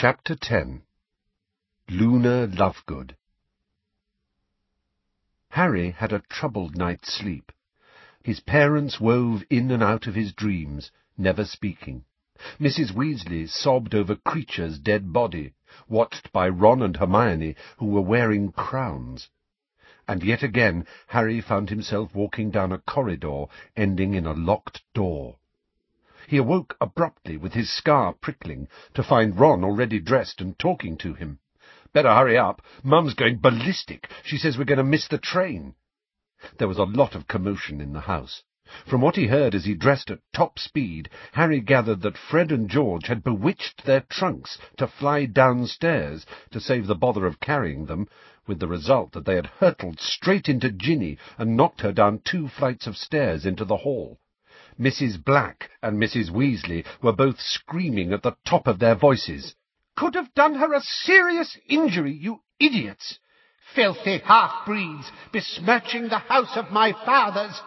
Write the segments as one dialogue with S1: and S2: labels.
S1: Chapter 10 Luna Lovegood Harry had a troubled night's sleep. His parents wove in and out of his dreams, never speaking. Mrs. Weasley sobbed over Kreacher's dead body, watched by Ron and Hermione, who were wearing crowns. And yet again Harry found himself walking down a corridor ending in a locked door. He awoke abruptly with his scar prickling, to find Ron already dressed and talking to him. Better hurry up. Mum's going ballistic. She says we're going to miss the train. There was a lot of commotion in the house. From what he heard as he dressed at top speed, Harry gathered that Fred and George had bewitched their trunks to fly downstairs to save the bother of carrying them, with the result that they had hurtled straight into Ginny and knocked her down two flights of stairs into the hall. Mrs. Black and Mrs. Weasley were both screaming at the top of their voices.
S2: Could have done her a serious injury, you idiots! Filthy half-breeds, besmirching the house of my fathers!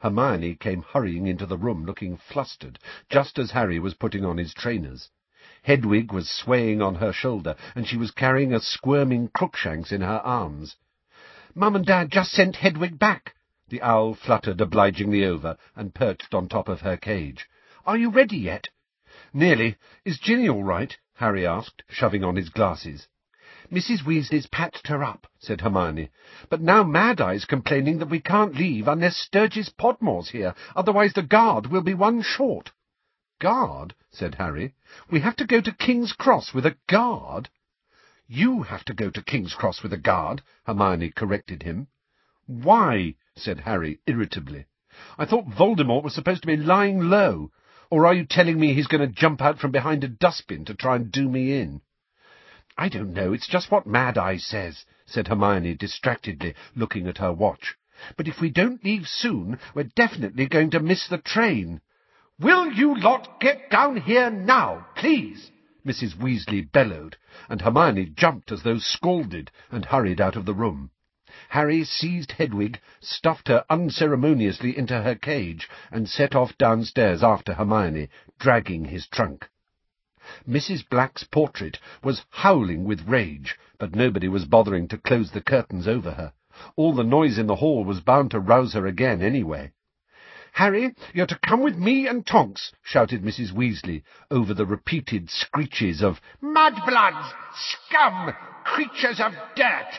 S1: Hermione came hurrying into the room looking flustered, just as Harry was putting on his trainers. Hedwig was swaying on her shoulder, and she was carrying a squirming Crookshanks in her arms.
S2: Mum and Dad just sent Hedwig back,
S1: the owl fluttered obligingly over and perched on top of her cage.
S2: Are you ready yet?
S1: Nearly. Is Ginny all right? Harry asked, shoving on his glasses.
S2: Mrs. Weasley's patched her up, said Hermione. But now Mad Eye's complaining that we can't leave unless Sturgis Podmore's here, otherwise the guard will be one short.
S1: Guard? said Harry. We have to go to King's Cross with a guard?
S2: You have to go to King's Cross with a guard, Hermione corrected him.
S1: Why? said Harry irritably. I thought Voldemort was supposed to be lying low. Or are you telling me he's going to jump out from behind a dustbin to try and do me in?
S2: I don't know, it's just what Mad Eye says, said Hermione distractedly, looking at her watch. But if we don't leave soon, we're definitely going to miss the train. Will you lot get down here now, please? Mrs. Weasley bellowed, and Hermione jumped as though scalded and hurried out of the room. Harry seized Hedwig, stuffed her unceremoniously into her cage, and set off downstairs after Hermione, dragging his trunk. Mrs. Black's portrait was howling with rage, but nobody was bothering to close the curtains over her. All the noise in the hall was bound to rouse her again anyway. Harry, you're to come with me and Tonks, shouted Mrs. Weasley, over the repeated screeches of Mudbloods! Scum! Creatures of dirt!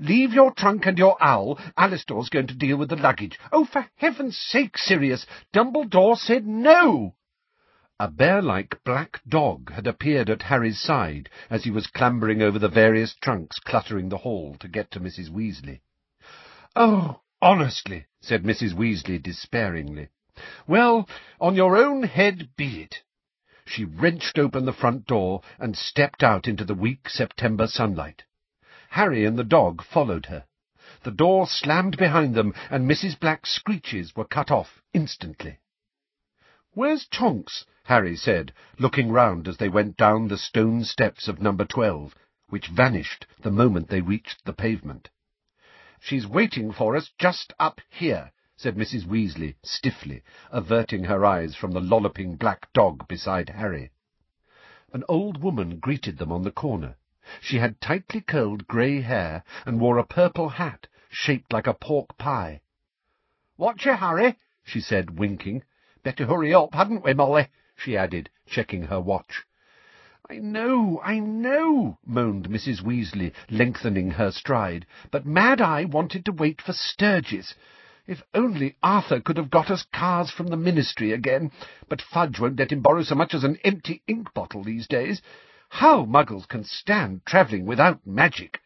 S2: Leave your trunk and your owl. Alastor's going to deal with the luggage. Oh, for heaven's sake, Sirius! Dumbledore said no! A bear-like black dog had appeared at Harry's side as he was clambering over the various trunks cluttering the hall to get to Mrs. Weasley. Oh, honestly, said Mrs. Weasley despairingly. Well, on your own head be it.
S1: She wrenched open the front door and stepped out into the weak September sunlight. Harry and the dog followed her. The door slammed behind them, and Mrs. Black's screeches were cut off instantly. "'Where's Tonks?' Harry said, looking round as they went down the stone steps of number twelve, which vanished the moment they reached the pavement.
S2: "'She's waiting for us just up here,' said Mrs. Weasley stiffly, averting her eyes from the lolloping black dog beside Harry.
S1: An old woman greeted them on the corner. She had tightly curled grey hair, and wore a purple hat, shaped like a pork pie.
S2: "'What's your hurry?' she said, winking. "'Better hurry up, hadn't we, Molly?' she added, checking her watch.
S1: "'I know, I know,' moaned Mrs. Weasley, lengthening her stride, "'but Mad Eye wanted to wait for Sturgis. If only Arthur could have got us cars from the Ministry again, but Fudge won't let him borrow so much as an empty ink bottle these days. How muggles can stand travelling without magic!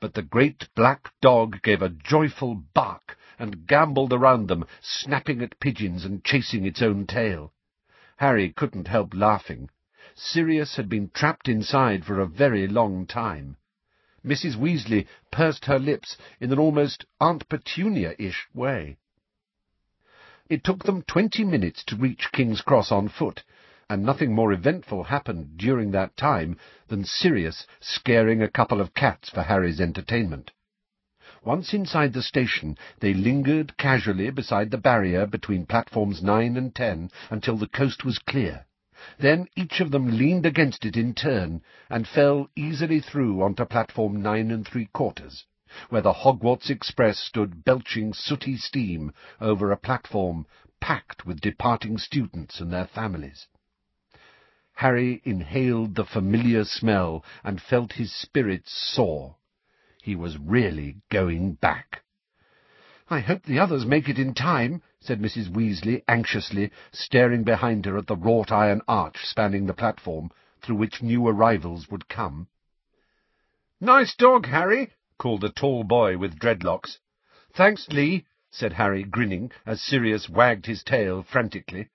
S1: But the great black dog gave a joyful bark and gambolled around them, snapping at pigeons and chasing its own tail. Harry couldn't help laughing. Sirius had been trapped inside for a very long time. Mrs. Weasley pursed her lips in an almost Aunt Petunia-ish way. It took them twenty minutes to reach King's Cross on foot, and nothing more eventful happened during that time than Sirius scaring a couple of cats for Harry's entertainment. Once inside the station, they lingered casually beside the barrier between platforms nine and ten until the coast was clear. Then each of them leaned against it in turn, and fell easily through onto platform nine and three quarters, where the Hogwarts Express stood belching sooty steam over a platform packed with departing students and their families. Harry inhaled the familiar smell and felt his spirits soar. He was really going back. I hope the others make it in time, said Mrs. Weasley anxiously, staring behind her at the wrought-iron arch spanning the platform, through which new arrivals would come.
S2: Nice dog, Harry, called a tall boy with dreadlocks.
S1: Thanks, Lee, said Harry, grinning, as Sirius wagged his tail frantically.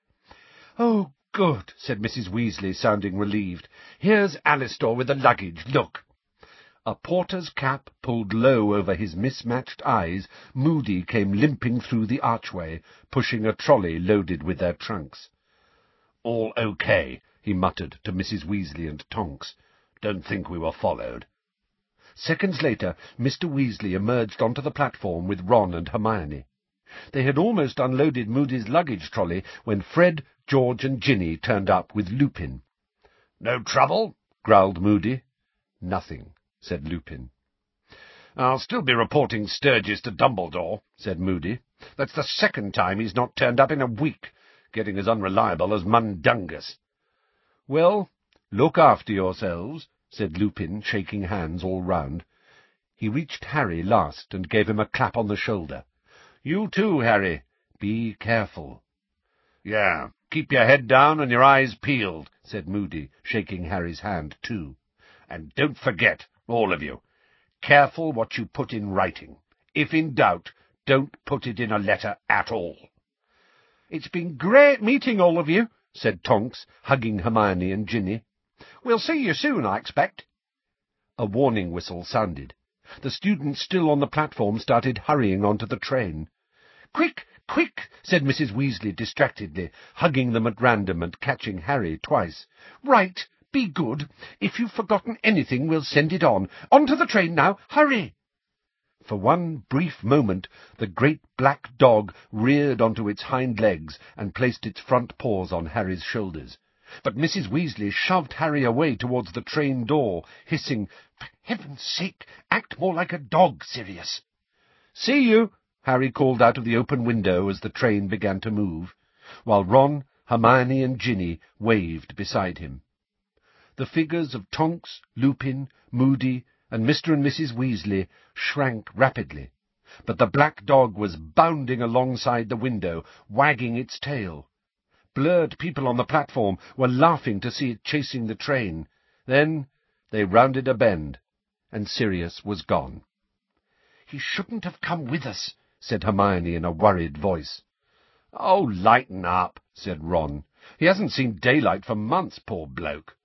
S2: Oh, good, said Mrs. Weasley, sounding relieved. Here's Alastor with the luggage, look.
S1: A porter's cap pulled low over his mismatched eyes, Moody came limping through the archway, pushing a trolley loaded with their trunks.
S2: All okay, he muttered to Mrs. Weasley and Tonks. Don't think we were followed.
S1: Seconds later, Mr. Weasley emerged onto the platform with Ron and Hermione. They had almost unloaded Moody's luggage trolley when Fred, George, and Ginny turned up with Lupin.
S2: No trouble? growled Moody. Nothing said Lupin.
S1: I'll still be reporting Sturgis to Dumbledore, said Moody. That's the second time he's not turned up in a week, getting as unreliable as Mundungus.
S2: Well, look after yourselves, said Lupin, shaking hands all round.
S1: He reached Harry last and gave him a clap on the shoulder.
S2: You too, Harry. Be careful.
S1: Yeah, keep your head down and your eyes peeled, said Moody, shaking Harry's hand too. And don't forget, all of you. Careful what you put in writing. If in doubt, don't put it in a letter at all.
S2: It's been great meeting all of you, said Tonks, hugging Hermione and Ginny. We'll see you soon, I expect.
S1: A warning whistle sounded. The students still on the platform started hurrying onto the train.
S2: Quick, quick, said Mrs. Weasley distractedly, hugging them at random and catching Harry twice. Right, be good. If you've forgotten anything, we'll send it on. On to the train now. Hurry!
S1: For one brief moment, the great black dog reared onto its hind legs and placed its front paws on Harry's shoulders. But Mrs. Weasley shoved Harry away towards the train door, hissing,
S2: For heaven's sake, act more like a dog, Sirius.
S1: See you, Harry called out of the open window as the train began to move, while Ron, Hermione, and Ginny waved beside him. The figures of Tonks, Lupin, Moody, and Mr. and Mrs. Weasley shrank rapidly, but the black dog was bounding alongside the window, wagging its tail. Blurred people on the platform were laughing to see it chasing the train. Then they rounded a bend, and Sirius was gone.
S2: He shouldn't have come with us, said Hermione in a worried voice.
S1: Oh, lighten up, said Ron. He hasn't seen daylight for months, poor bloke.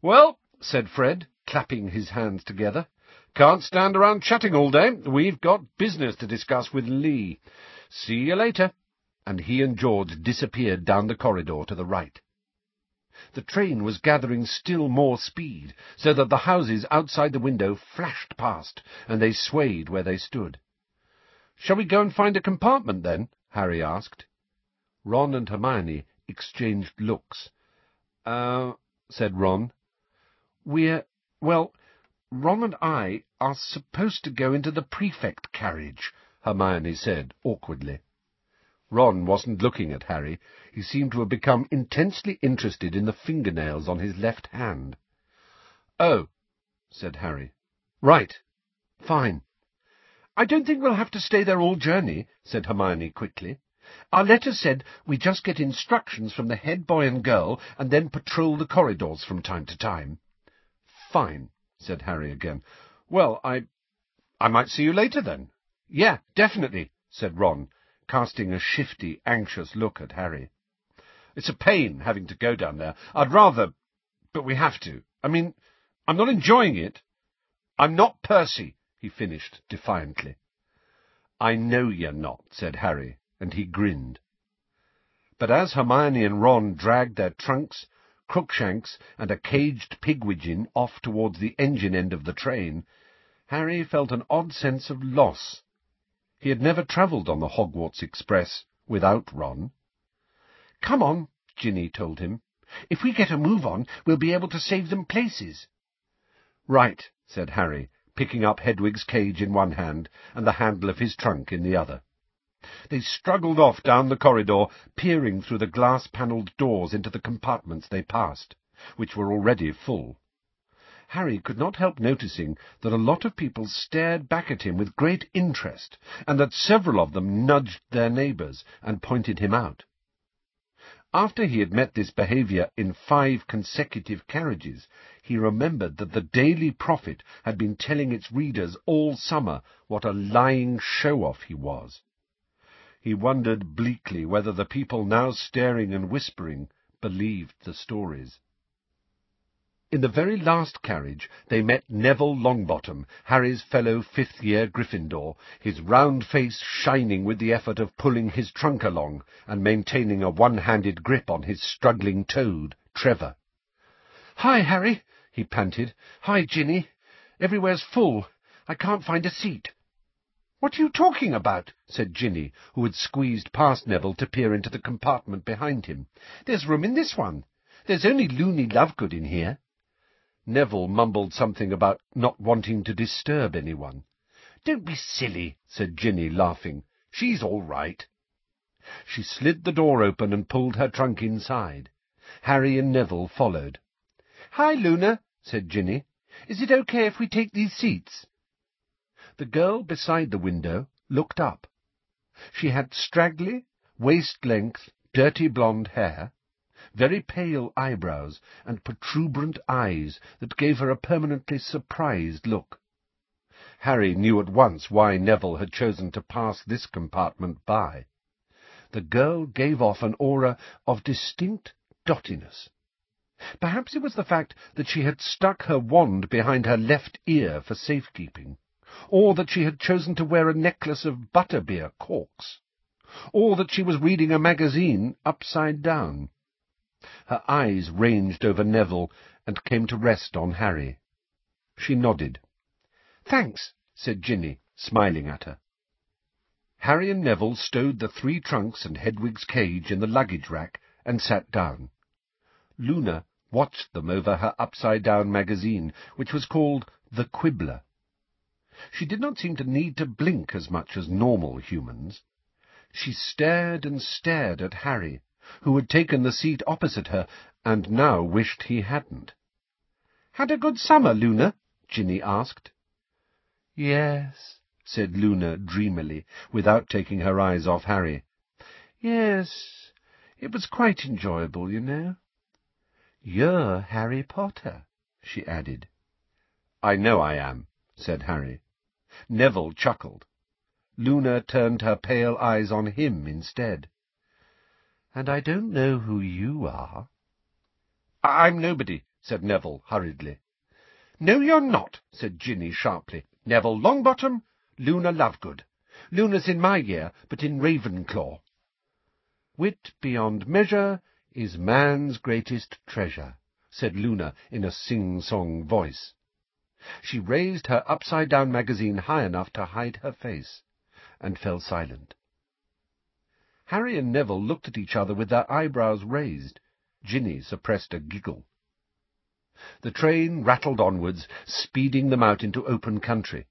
S2: Well, said Fred, clapping his hands together, can't stand around chatting all day. We've got business to discuss with Lee. See you later.
S1: And he and George disappeared down the corridor to the right. The train was gathering still more speed, so that the houses outside the window flashed past, and they swayed where they stood.
S2: Shall we go and find a compartment, then? Harry asked.
S1: Ron and Hermione exchanged looks.
S2: Uh, said Ron.
S1: We're, well, Ron and I are supposed to go into the prefect carriage, Hermione said awkwardly. Ron wasn't looking at Harry. He seemed to have become intensely interested in the fingernails on his left hand.
S2: Oh, said Harry.
S1: Right. Fine.
S2: I don't think we'll have to stay there all journey, said Hermione quickly. Our letter said we just get instructions from the head boy and girl and then patrol the corridors from time to time.
S1: Fine, said Harry again.
S2: Well, I... I might see you later, then.
S1: Yeah, definitely, said Ron, casting a shifty, anxious look at Harry.
S2: It's a pain having to go down there. I'd rather... But we have to. I mean, I'm not enjoying it. I'm not Percy, he finished defiantly.
S1: I know you're not, said Harry, and he grinned. But as Hermione and Ron dragged their trunks, Crookshanks and a caged pigwidgeon off towards the engine end of the train, Harry felt an odd sense of loss. He had never travelled on the Hogwarts Express without Ron.
S2: Come on, Ginny told him. If we get a move on, we'll be able to save them places.
S1: Right, said Harry, picking up Hedwig's cage in one hand and the handle of his trunk in the other. They struggled off down the corridor, peering through the glass-panelled doors into the compartments they passed, which were already full. Harry could not help noticing that a lot of people stared back at him with great interest, and that several of them nudged their neighbours and pointed him out. After he had met this behaviour in five consecutive carriages, he remembered that the Daily Prophet had been telling its readers all summer what a lying show-off he was. He wondered bleakly whether the people now staring and whispering believed the stories. In the very last carriage they met Neville Longbottom, Harry's fellow fifth-year Gryffindor, his round face shining with the effort of pulling his trunk along and maintaining a one-handed grip on his struggling toad, Trevor.
S2: "Hi, Harry," he panted. "Hi, Ginny. Everywhere's full. I can't find a seat."
S1: "What are you talking about?" said Ginny, who had squeezed past Neville to peer into the compartment behind him. "There's room in this one. There's only Loony Lovegood in here." Neville mumbled something about not wanting to disturb anyone.
S2: "Don't be silly," said Ginny, laughing. "She's all right."
S1: She slid the door open and pulled her trunk inside. Harry and Neville followed.
S2: "Hi, Luna," said Ginny. "Is it okay if we take these seats?"
S1: The girl beside the window looked up. She had straggly, waist-length, dirty blonde hair, very pale eyebrows, and protuberant eyes that gave her a permanently surprised look. Harry knew at once why Neville had chosen to pass this compartment by. The girl gave off an aura of distinct dottiness. Perhaps it was the fact that she had stuck her wand behind her left ear for safekeeping, or that she had chosen to wear a necklace of butterbeer corks, or that she was reading a magazine upside down. Her eyes ranged over Neville and came to rest on Harry. She nodded.
S2: "Thanks," said Ginny, smiling at her.
S1: Harry and Neville stowed the three trunks and Hedwig's cage in the luggage rack and sat down. Luna watched them over her upside-down magazine, which was called The Quibbler. She did not seem to need to blink as much as normal humans. She stared and stared at Harry, who had taken the seat opposite her, and now wished he hadn't.
S2: "Had a good summer, Luna?" Ginny asked.
S1: "Yes," said Luna dreamily, without taking her eyes off Harry. "Yes, it was quite enjoyable, you know. You're Harry Potter," she added.
S2: "I know I am," said Harry. Neville chuckled.
S1: Luna turned her pale eyes on him instead. And I don't know who you are.
S2: I'm nobody, said Neville hurriedly.
S1: No, you're not, said Ginny sharply. Neville Longbottom, Luna Lovegood. Luna's in my year, but in Ravenclaw. Wit beyond measure is man's greatest treasure, said Luna in a sing-song voice. She raised her upside-down magazine high enough to hide her face, and fell silent. Harry and Neville looked at each other with their eyebrows raised. Ginny suppressed a giggle. The train rattled onwards, speeding them out into open country.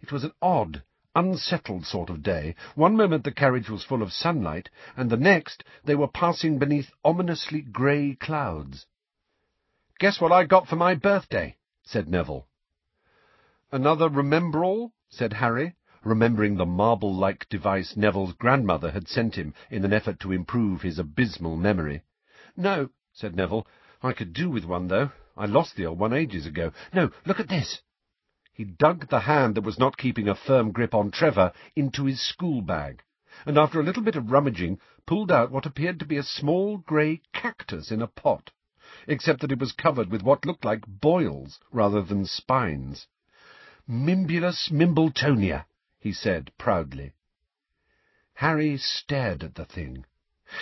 S1: It was an odd, unsettled sort of day. One moment the carriage was full of sunlight, and the next they were passing beneath ominously grey clouds.
S2: "Guess what I got for my birthday?" said Neville.
S1: "Another Remembrall?" said Harry, remembering the marble-like device Neville's grandmother had sent him in an effort to improve his abysmal memory.
S2: "No," said Neville. "I could do with one, though. I lost the old one ages ago. No, look at this." He dug the hand that was not keeping a firm grip on Trevor into his school bag, and after a little bit of rummaging pulled out what appeared to be a small grey cactus in a pot, except that it was covered with what looked like boils rather than spines. Mimbulus Mimbletonia, he said proudly. Harry stared at the thing.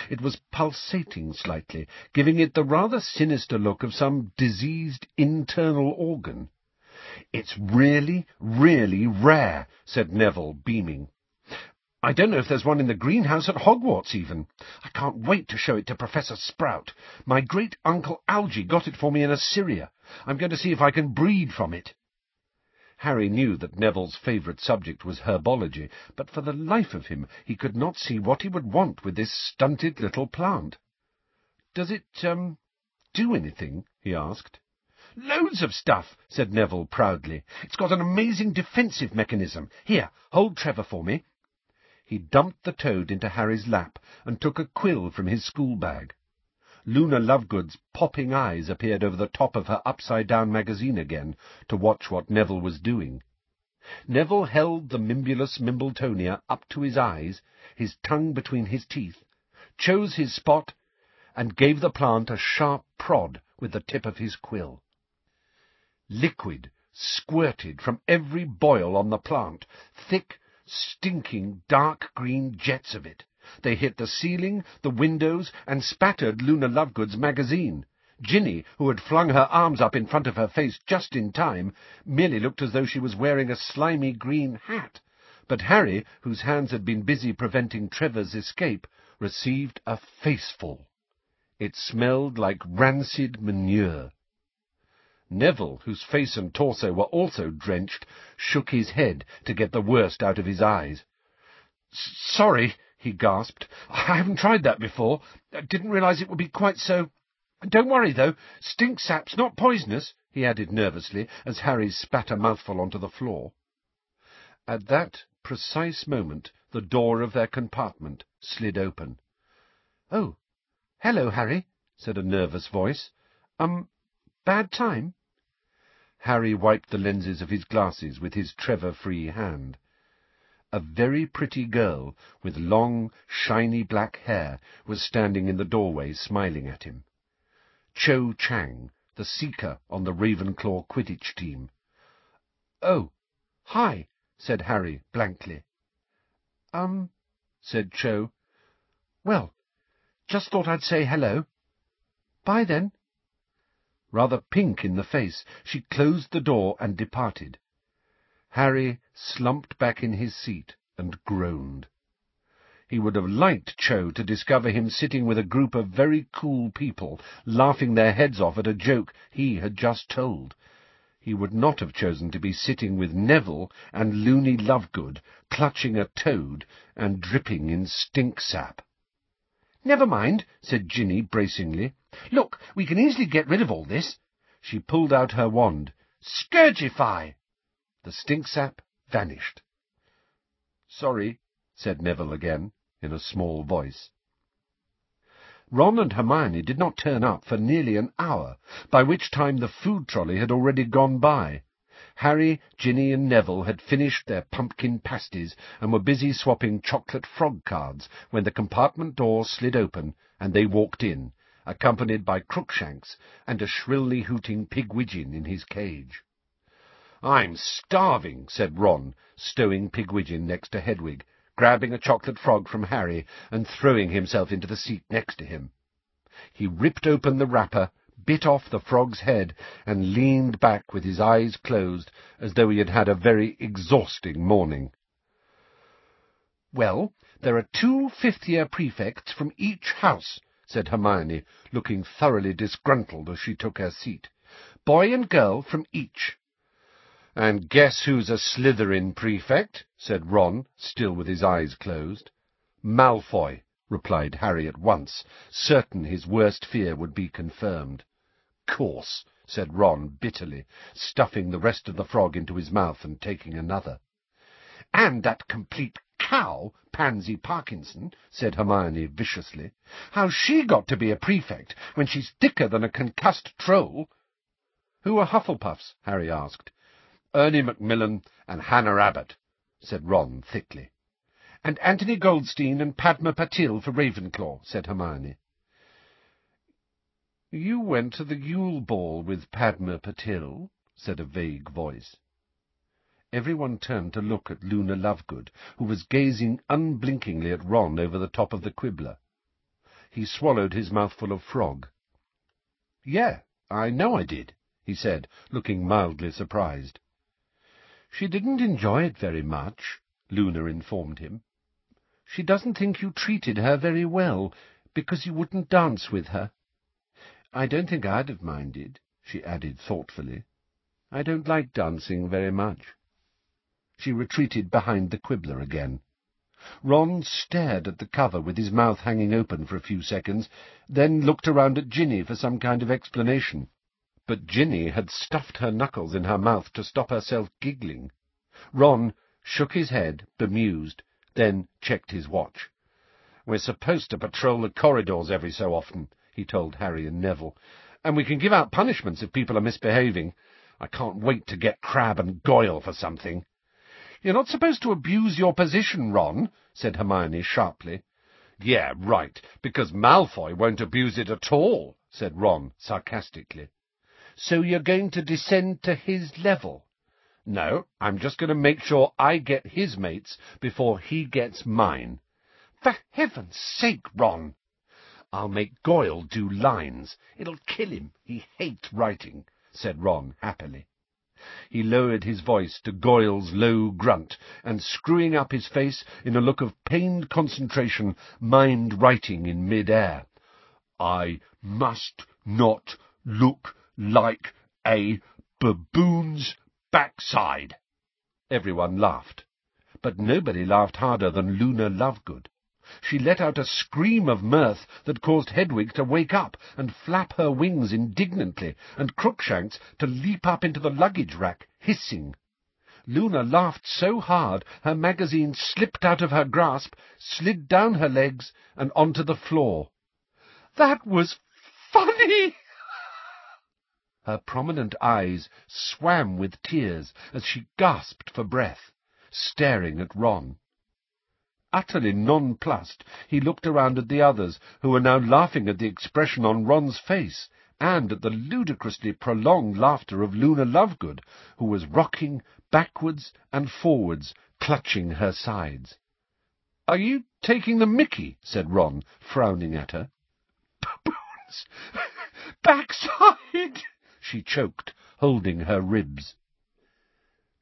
S2: It was pulsating slightly, giving it the rather sinister look of some diseased internal organ. "It's really, really rare," said Neville, beaming. I don't know if there's one in the greenhouse at Hogwarts, even. I can't wait to show it to Professor Sprout. My great-uncle Algy got it for me in Assyria. I'm going to see if I can breed from it. Harry knew that Neville's favourite subject was herbology, but for the life of him he could not see what he would want with this stunted little plant. Does it, um, do anything? he asked. Loads of stuff, said Neville proudly. It's got an amazing defensive mechanism. Here, hold Trevor for me. He dumped the toad into Harry's lap and took a quill from his school bag. Luna Lovegood's popping eyes appeared over the top of her upside-down magazine again to watch what Neville was doing. Neville held the Mimbulus Mimbletonia up to his eyes, his tongue between his teeth, chose his spot, and gave the plant a sharp prod with the tip of his quill. Liquid squirted from every boil on the plant, thick, stinking dark green jets of it. They hit the ceiling, the windows, and spattered Luna Lovegood's magazine. Ginny, who had flung her arms up in front of her face just in time, merely looked as though she was wearing a slimy green hat. But Harry, whose hands had been busy preventing Trevor's escape, received a faceful. It smelled like rancid manure. Neville, whose face and torso were also drenched, shook his head to get the worst out of his eyes. "Sorry," he gasped. "I haven't tried that before. I didn't realize it would be quite so... Don't worry, though. Stink sap's not poisonous," he added nervously, as Harry spat a mouthful onto the floor. At that precise moment the door of their compartment slid open. "Oh, hello, Harry," said a nervous voice. Um, Bad time? Harry wiped the lenses of his glasses with his Trevor-free hand. A very pretty girl, with long, shiny black hair, was standing in the doorway smiling at him. Cho Chang, the seeker on the Ravenclaw Quidditch team. Oh, hi, said Harry blankly. Um, said Cho. Well, just thought I'd say hello. Bye then. Rather pink in the face, she closed the door and departed. Harry slumped back in his seat and groaned. He would have liked Cho to discover him sitting with a group of very cool people, laughing their heads off at a joke he had just told. He would not have chosen to be sitting with Neville and Loony Lovegood, clutching a toad and dripping in stink sap. Never mind, said Ginny bracingly. Look, we can easily get rid of all this. She pulled out her wand. Scourgify! The stink sap vanished. Sorry, said Neville again, in a small voice. Ron and Hermione did not turn up for nearly an hour, by which time the food trolley had already gone by. Harry, Ginny, and Neville had finished their pumpkin pasties and were busy swapping chocolate frog cards when the compartment door slid open and they walked in, accompanied by Crookshanks and a shrilly hooting Pigwidgeon in his cage. I'm starving, said Ron, stowing Pigwidgeon next to Hedwig, grabbing a chocolate frog from Harry and throwing himself into the seat next to him. He ripped open the wrapper bit off the frog's head, and leaned back with his eyes closed, as though he had had a very exhausting morning. Well, there are two fifth-year prefects from each house, said Hermione, looking thoroughly disgruntled as she took her seat. Boy and girl from each. And guess who's a Slytherin prefect? said Ron, still with his eyes closed. Malfoy, replied Harry at once, certain his worst fear would be confirmed course, said Ron bitterly, stuffing the rest of the frog into his mouth and taking another. And that complete cow, Pansy Parkinson, said Hermione viciously. How's she got to be a prefect when she's thicker than a concussed troll? Who are Hufflepuffs? Harry asked. Ernie Macmillan and Hannah Abbott, said Ron thickly. And Anthony Goldstein and Padma Patil for Ravenclaw, said Hermione. You went to the Yule Ball with Padma Patil, said a vague voice. Everyone turned to look at Luna Lovegood, who was gazing unblinkingly at Ron over the top of the quibbler. He swallowed his mouthful of frog. Yeah, I know I did, he said, looking mildly surprised. She didn't enjoy it very much, Luna informed him. She doesn't think you treated her very well, because you wouldn't dance with her. I don't think I'd have minded, she added thoughtfully. I don't like dancing very much. She retreated behind the quibbler again. Ron stared at the cover with his mouth hanging open for a few seconds, then looked around at Ginny for some kind of explanation. But Ginny had stuffed her knuckles in her mouth to stop herself giggling. Ron shook his head, bemused, then checked his watch. We're supposed to patrol the corridors every so often, he told Harry and Neville, and we can give out punishments if people are misbehaving. I can't wait to get Crabbe and Goyle for something. You're not supposed to abuse your position, Ron, said Hermione sharply. Yeah, right, because Malfoy won't abuse it at all, said Ron sarcastically. So you're going to descend to his level? No, I'm just going to make sure I get his mates before he gets mine. For heaven's sake, Ron! I'll make Goyle do lines. It'll kill him. He hates writing, said Ron happily. He lowered his voice to Goyle's low grunt, and screwing up his face in a look of pained concentration, mimed writing in mid-air. I must not look like a baboon's backside. Everyone laughed, but nobody laughed harder than Luna Lovegood. She let out a scream of mirth that caused Hedwig to wake up and flap her wings indignantly, and Crookshanks to leap up into the luggage rack, hissing. Luna laughed so hard her magazine slipped out of her grasp, slid down her legs, and onto the floor. That was funny! Her prominent eyes swam with tears as she gasped for breath, staring at Ron. Utterly nonplussed, he looked around at the others, who were now laughing at the expression on Ron's face, and at the ludicrously prolonged laughter of Luna Lovegood, who was rocking backwards and forwards, clutching her sides. "'Are you taking the mickey?' said Ron, frowning at her. "'Baboon's backside!' She choked, holding her ribs.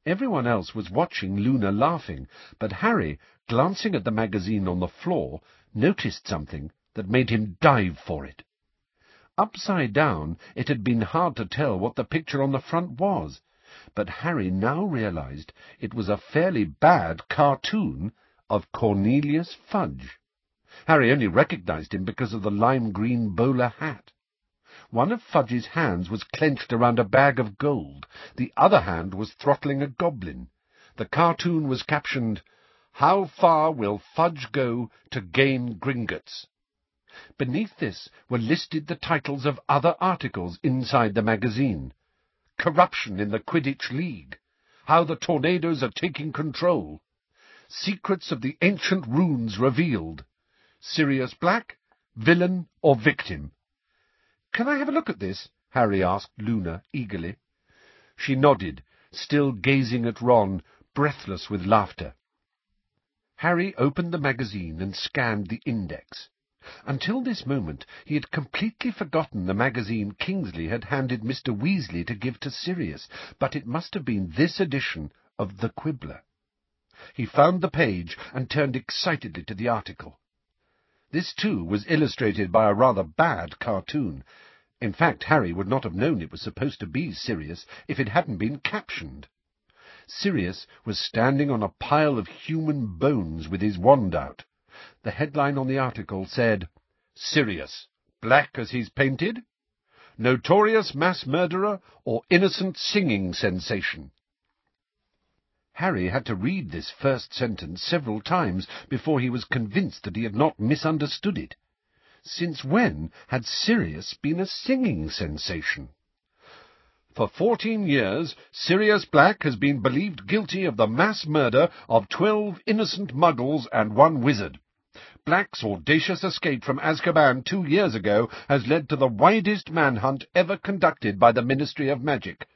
S2: Everyone else was watching Luna laughing, but Harry, glancing at the magazine on the floor, noticed something that made him dive for it. Upside down, it had been hard to tell what the picture on the front was, but Harry now realized it was a fairly bad cartoon of Cornelius Fudge. Harry only recognized him because of the lime-green bowler hat. One of Fudge's hands was clenched around a bag of gold. The other hand was throttling a goblin. The cartoon was captioned, How far will Fudge go to gain Gringotts? Beneath this were listed the titles of other articles inside the magazine. Corruption in the Quidditch League. How the Tornadoes are taking control. Secrets of the Ancient Runes revealed. Sirius Black, Villain or Victim. Can I have a look at this? Harry asked Luna eagerly. She nodded, still gazing at Ron, breathless with laughter. Harry opened the magazine and scanned the index. Until this moment he had completely forgotten the magazine Kingsley had handed Mr. Weasley to give to Sirius, but it must have been this edition of The Quibbler. He found the page and turned excitedly to the article. This, too, was illustrated by a rather bad cartoon. In fact, Harry would not have known it was supposed to be Sirius if it hadn't been captioned. Sirius was standing on a pile of human bones with his wand out. The headline on the article said, Sirius, black as he's painted? Notorious mass murderer or innocent singing sensation? Harry had to read this first sentence several times before he was convinced that he had not misunderstood it. Since when had Sirius been a singing sensation? For fourteen years, Sirius Black has been believed guilty of the mass murder of twelve innocent muggles and one wizard. Black's audacious escape from Azkaban two years ago has led to the widest manhunt ever conducted by the Ministry of Magic.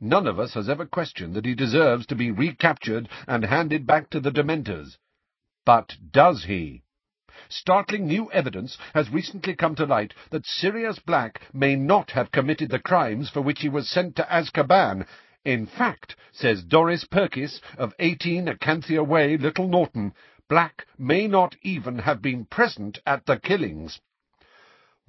S2: None of us has ever questioned that he deserves to be recaptured and handed back to the Dementors. But does he? Startling new evidence has recently come to light that Sirius Black may not have committed the crimes for which he was sent to Azkaban. In fact, says Doris Purkiss of 18 Acanthia Way, Little Norton,
S1: Black may not even have been present at the killings.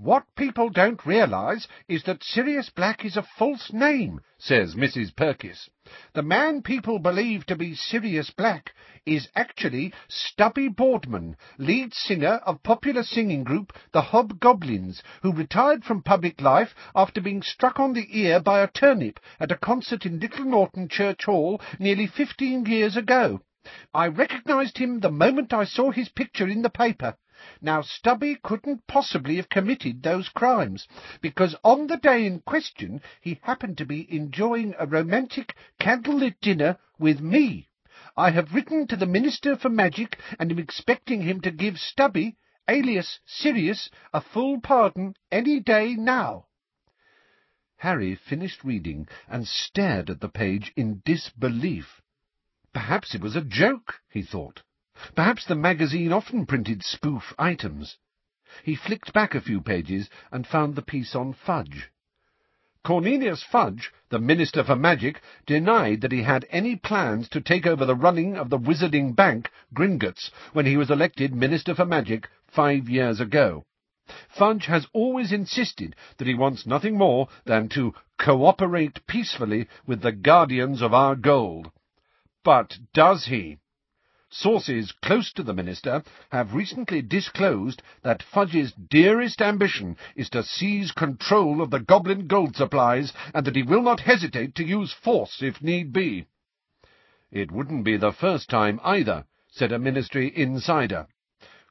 S1: What people don't realise is that Sirius Black is a false name, says Mrs. Purkiss. The man people believe to be Sirius Black is actually Stubby Boardman, lead singer of popular singing group The Hobgoblins, who retired from public life after being struck on the ear by a turnip at a concert in Little Norton Church Hall nearly fifteen years ago. I recognised him the moment I saw his picture in the paper. Now, Stubby couldn't possibly have committed those crimes, because on the day in question he happened to be enjoying a romantic candlelit dinner with me. I have written to the Minister for Magic and am expecting him to give Stubby, alias Sirius, a full pardon any day now.
S2: Harry finished reading and stared at the page in disbelief. Perhaps it was a joke, he thought. Perhaps the magazine often printed spoof items. He flicked back a few pages and found the piece on Fudge. Cornelius Fudge, the Minister for Magic, denied that he had any plans to take over the running of the wizarding bank, Gringotts, when he was elected Minister for Magic five years ago. Fudge has always insisted that he wants nothing more than to cooperate peacefully with the guardians of our gold. But does he? Sources close to the minister have recently disclosed that Fudge's dearest ambition is to seize control of the goblin gold supplies, and that he will not hesitate to use force if need be. It wouldn't be the first time either, said a ministry insider.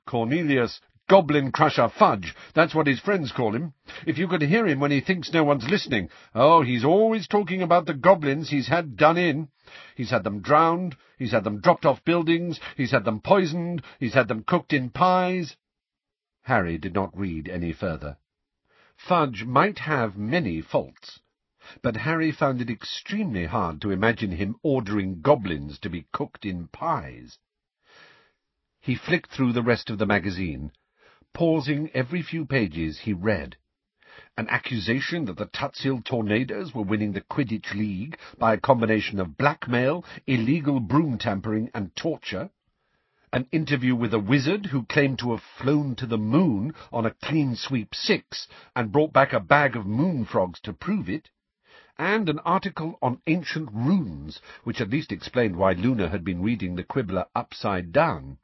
S2: Cornelius Goblin Crusher Fudge, that's what his friends call him. If you could hear him when he thinks no one's listening. Oh, he's always talking about the goblins he's had done in. He's had them drowned, he's had them dropped off buildings, he's had them poisoned, he's had them cooked in pies. Harry did not read any further. Fudge might have many faults, but Harry found it extremely hard to imagine him ordering goblins to be cooked in pies. He flicked through the rest of the magazine. Pausing every few pages, he read an accusation that the Tutshill Tornadoes were winning the Quidditch League by a combination of blackmail, illegal broom tampering, and torture, an interview with a wizard who claimed to have flown to the moon on a Cleansweep Six and brought back a bag of moon frogs to prove it, and an article on ancient runes, which at least explained why Luna had been reading the Quibbler upside down.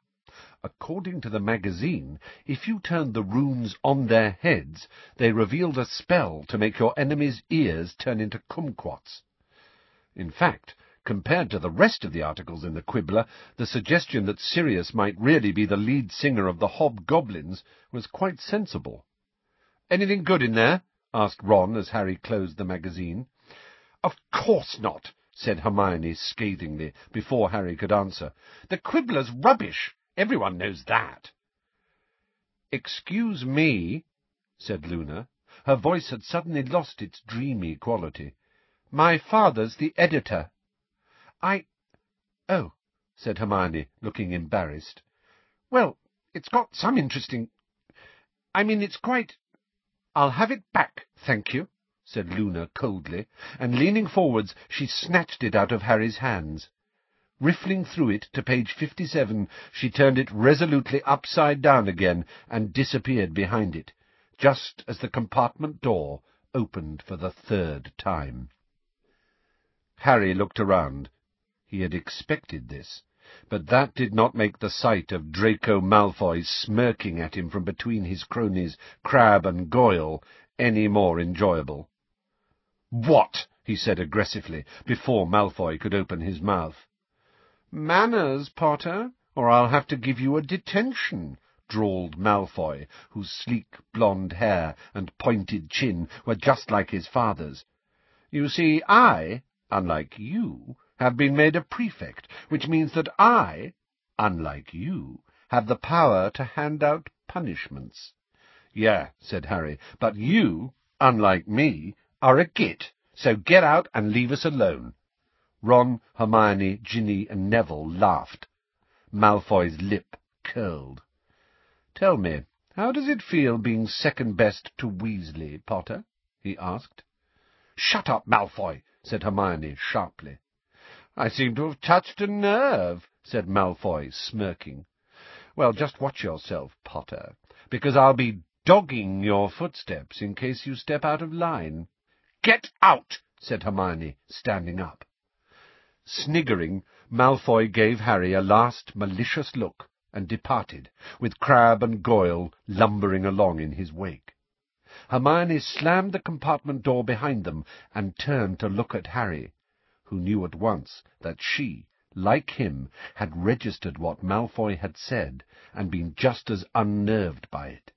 S2: According to the magazine, if you turned the runes on their heads, they revealed a spell to make your enemy's ears turn into kumquats. In fact, compared to the rest of the articles in the Quibbler, the suggestion that Sirius might really be the lead singer of the Hobgoblins was quite sensible. Anything good in there? asked Ron as Harry closed the magazine. Of course not, said Hermione scathingly, before Harry could answer. The Quibbler's rubbish. Everyone knows that. Excuse me, said Luna. Her voice had suddenly lost its dreamy quality. My father's the editor. I... Oh, said Hermione, looking embarrassed. Well, it's got some interesting... I mean, it's quite... I'll have it back, thank you, said Luna coldly, and leaning forwards, she snatched it out of Harry's hands. Riffling through it to page fifty-seven, she turned it resolutely upside down again and disappeared behind it, just as the compartment door opened for the third time. Harry looked around. He had expected this, but that did not make the sight of Draco Malfoy smirking at him from between his cronies Crabbe and Goyle any more enjoyable. "What?" he said aggressively, before Malfoy could open his mouth. Manners, Potter, or I'll have to give you a detention, drawled Malfoy, whose sleek blonde hair and pointed chin were just like his father's. You see, I, unlike you, have been made a prefect, which means that I, unlike you, have the power to hand out punishments. Yeah, said Harry, but you, unlike me, are a git, so get out and leave us alone. Ron, Hermione, Ginny, and Neville laughed. Malfoy's lip curled. Tell me, how does it feel being second best to Weasley, Potter? he asked. Shut up, Malfoy, said Hermione sharply. I seem to have touched a nerve, said Malfoy, smirking.
S1: Well, just watch yourself, Potter, because I'll be dogging your footsteps in case you step out of line.
S2: Get out!
S1: said Hermione, standing up. Sniggering, Malfoy gave Harry a last malicious look and departed, with Crabbe and Goyle lumbering along in his wake. Hermione slammed the compartment door behind them and turned to look at Harry, who knew at once that she, like him, had registered what Malfoy had said and been just as unnerved by it.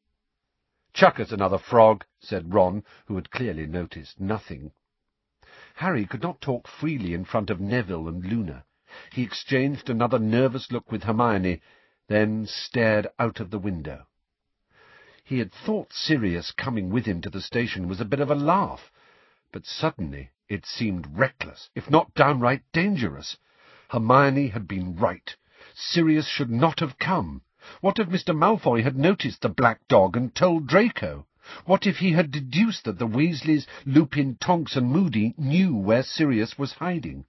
S1: Chuck us another frog, said Ron, who had clearly noticed nothing. Harry could not talk freely in front of Neville and Luna. He exchanged another nervous look with Hermione, then stared out of the window. He had thought Sirius coming with him to the station was a bit of a laugh, but suddenly it seemed reckless, if not downright dangerous. Hermione had been right. Sirius should not have come. What if Mr. Malfoy had noticed the black dog and told Draco? What if he had deduced that the Weasleys, Lupin, Tonks, and Moody knew where Sirius was hiding?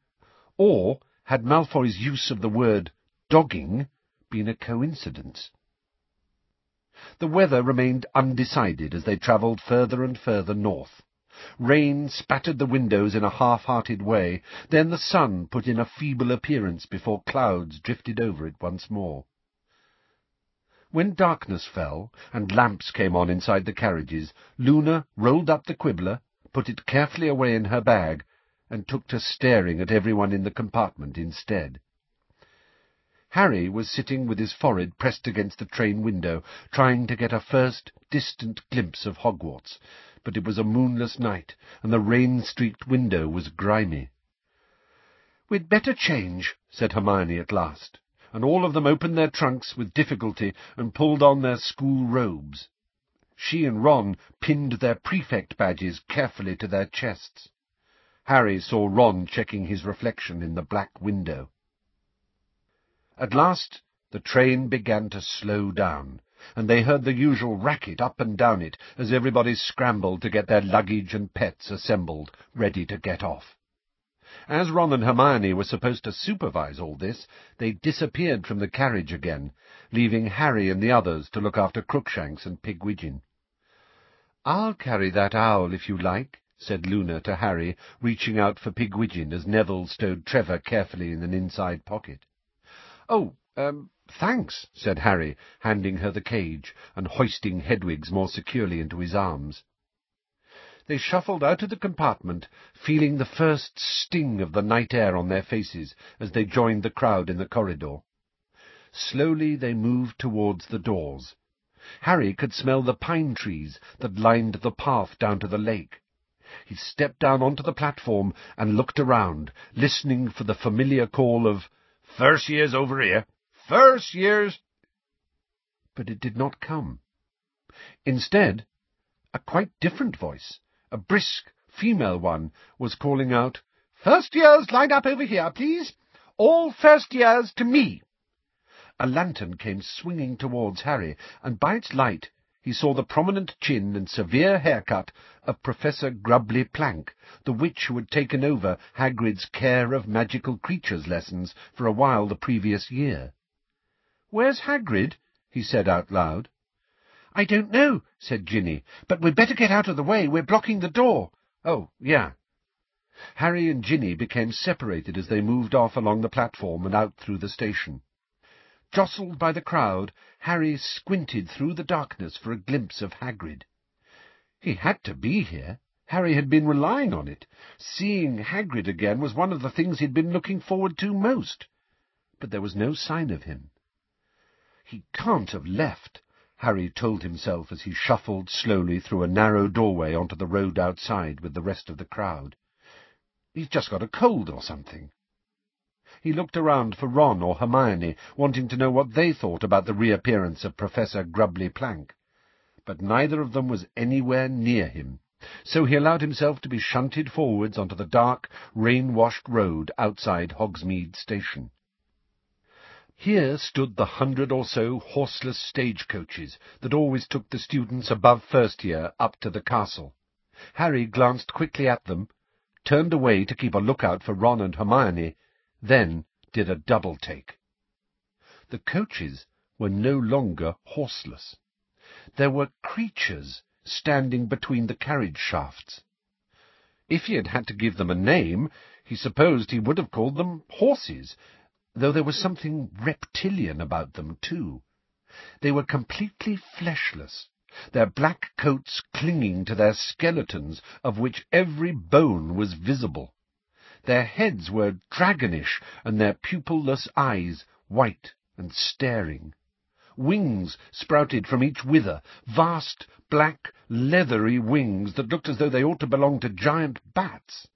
S1: Or had Malfoy's use of the word dogging been a coincidence? The weather remained undecided as they travelled further and further north. Rain spattered the windows in a half-hearted way, then the sun put in a feeble appearance before clouds drifted over it once more. When darkness fell, and lamps came on inside the carriages, Luna rolled up the quibbler, put it carefully away in her bag, and took to staring at everyone in the compartment instead. Harry was sitting with his forehead pressed against the train window, trying to get a first distant glimpse of Hogwarts, but it was a moonless night, and the rain-streaked window was grimy. "We'd better change," said Hermione at last, and all of them opened their trunks with difficulty and pulled on their school robes. She and Ron pinned their prefect badges carefully to their chests. Harry saw Ron checking his reflection in the black window. At last the train began to slow down, and they heard the usual racket up and down it as everybody scrambled to get their luggage and pets assembled, ready to get off. As Ron and Hermione were supposed to supervise all this, they disappeared from the carriage again, leaving Harry and the others to look after Crookshanks and Pigwidgeon. "I'll carry that owl if you like," said Luna to Harry, reaching out for Pigwidgeon as Neville stowed Trevor carefully in an inside pocket. "Oh, um, thanks," said Harry, handing her the cage, and hoisting Hedwig's more securely into his arms. They shuffled out of the compartment, feeling the first sting of the night air on their faces as they joined the crowd in the corridor. Slowly they moved towards the doors. Harry could smell the pine trees that lined the path down to the lake. He stepped down onto the platform and looked around, listening for the familiar call of First year's over here. First year's... But it did not come. Instead, a quite different voice, a brisk female one, was calling out, First years line up over here, please. All first years to me. A lantern came swinging towards Harry, and by its light he saw the prominent chin and severe haircut of Professor Grubbly Plank, the witch who had taken over Hagrid's care of magical creatures lessons for a while the previous year. "Where's Hagrid?" he said out loud. "I don't know," said Ginny, "but we'd better get out of the way. We're blocking the door." "Oh, yeah." Harry and Ginny became separated as they moved off along the platform and out through the station. Jostled by the crowd, Harry squinted through the darkness for a glimpse of Hagrid. He had to be here. Harry had been relying on it. Seeing Hagrid again was one of the things he'd been looking forward to most. But there was no sign of him. He can't have left, Harry told himself as he shuffled slowly through a narrow doorway onto the road outside with the rest of the crowd. He's just got a cold or something. He looked around for Ron or Hermione, wanting to know what they thought about the reappearance of Professor Grubbly Plank. But neither of them was anywhere near him, so he allowed himself to be shunted forwards onto the dark, rain-washed road outside Hogsmeade Station. Here stood the hundred or so horseless stagecoaches that always took the students above first year up to the castle. Harry glanced quickly at them, turned away to keep a lookout for Ron and Hermione, then did a double-take. The coaches were no longer horseless. There were creatures standing between the carriage shafts. If he had had to give them a name, he supposed he would have called them horses, though there was something reptilian about them, too. They were completely fleshless, their black coats clinging to their skeletons, of which every bone was visible. Their heads were dragonish, and their pupilless eyes white and staring. Wings sprouted from each wither, vast, black, leathery wings that looked as though they ought to belong to giant bats.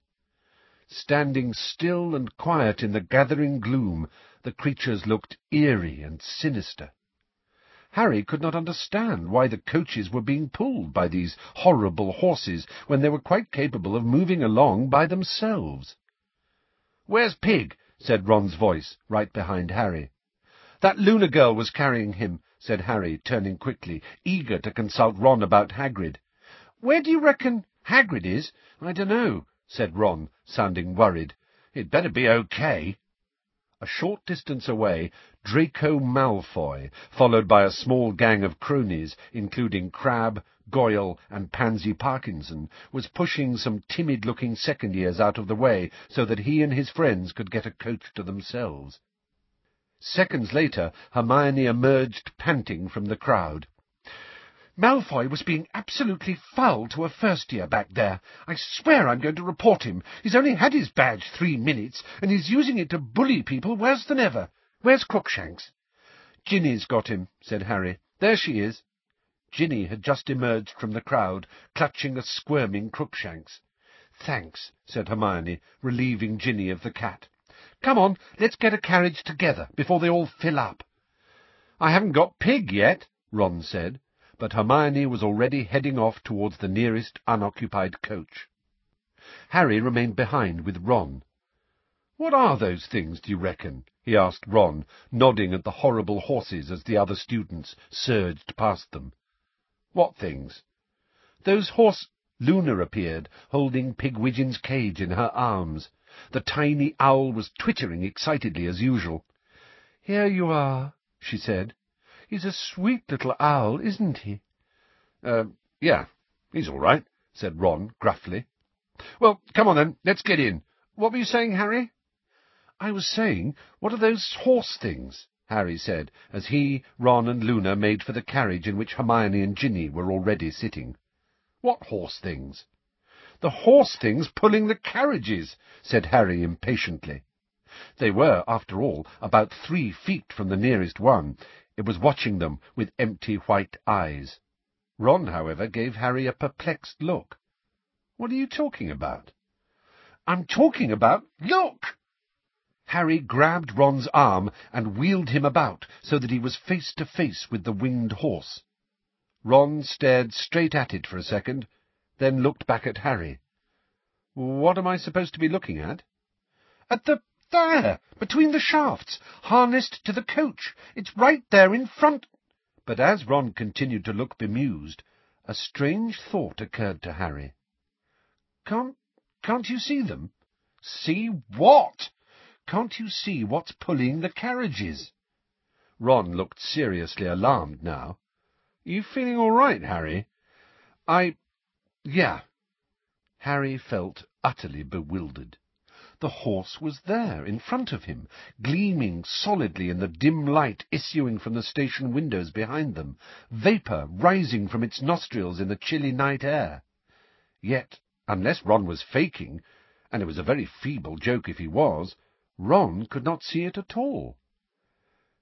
S1: Standing still and quiet in the gathering gloom, the creatures looked eerie and sinister. Harry could not understand why the coaches were being pulled by these horrible horses when they were quite capable of moving along by themselves. "'Where's Pig?' said Ron's voice, right behind Harry. "'That Luna girl was carrying him,' said Harry, turning quickly, eager to consult Ron about Hagrid. "'Where do you reckon Hagrid is? I dunno,' said Ron, sounding worried. "'It better be okay.' A short distance away, Draco Malfoy, followed by a small gang of cronies, including Crabbe, Goyle, and Pansy Parkinson, was pushing some timid-looking second-years out of the way so that he and his friends could get a coach to themselves. Seconds later, Hermione emerged panting from the crowd. Malfoy was being absolutely foul to a first-year back there. I swear I'm going to report him. He's only had his badge three minutes, and he's using it to bully people worse than ever. Where's Crookshanks? Ginny's got him, said Harry. There she is. Ginny had just emerged from the crowd, clutching a squirming Crookshanks. Thanks, said Hermione, relieving Ginny of the cat. Come on, let's get a carriage together, before they all fill up. I haven't got Pig yet, Ron said, but Hermione was already heading off towards the nearest unoccupied coach. Harry remained behind with Ron. What are those things, do you reckon? he asked Ron, nodding at the horrible horses as the other students surged past them. What things? Those horse... Luna appeared, holding Pigwidgeon's cage in her arms. The tiny owl was twittering excitedly as usual. "Here you are," she said. "He's a sweet little owl, isn't he?" "Er, yeah, he's all right," said Ron gruffly. "Well, come on then, let's get in. What were you saying, Harry?"
S2: "I was saying, what are those horse things?" Harry said, as he, Ron, and Luna made for the carriage in which Hermione and Ginny were already sitting.
S1: "What horse things?"
S2: "The horse things pulling the carriages," said Harry impatiently. They were, after all, about three feet from the nearest one. It was watching them with empty white eyes. Ron, however, gave Harry a perplexed look. "What are you talking about?"
S1: "I'm talking about... Look!"
S2: Harry grabbed Ron's arm and wheeled him about so that he was face to face with the winged horse. Ron stared straight at it for a second, then looked back at Harry. "What am I supposed to be looking at?"
S1: "At the... there, between the shafts, harnessed to the coach. It's right there in front—"
S2: But as Ron continued to look bemused, a strange thought occurred to Harry.
S1: "Can't... can't you see them?"
S2: "See what?" "Can't you see what's pulling the carriages?" Ron looked seriously alarmed now. You feeling all right, Harry?
S1: I... yeah.
S2: Harry felt utterly bewildered. The horse was there, in front of him, gleaming solidly in the dim light issuing from the station windows behind them, vapour rising from its nostrils in the chilly night air. Yet, unless Ron was faking, and it was a very feeble joke if he was, Ron could not see it at all.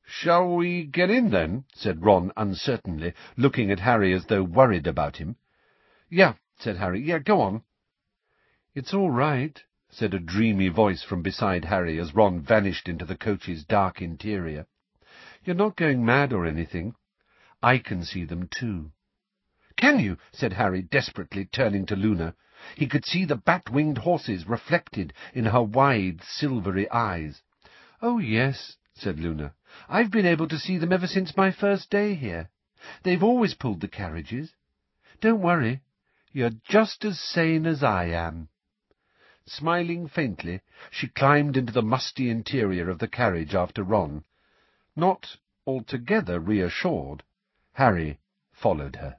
S1: "Shall we get in, then?" said Ron uncertainly, looking at Harry as though worried about him.
S2: "Yeah," said Harry. "Yeah, go on." "It's all right," said a dreamy voice from beside Harry as Ron vanished into the coach's dark interior. "You're not going mad or anything. I can see them too."
S1: "Can you?" said Harry desperately, turning to Luna. He could see the bat-winged horses reflected in her wide, silvery eyes.
S2: "Oh, yes," said Luna. I've been able to see them ever since my first day here. They've always pulled the carriages. Don't worry. You're just as sane as I am. Smiling faintly, she climbed into the musty interior of the carriage after Ron. Not
S1: Altogether reassured, Harry followed her.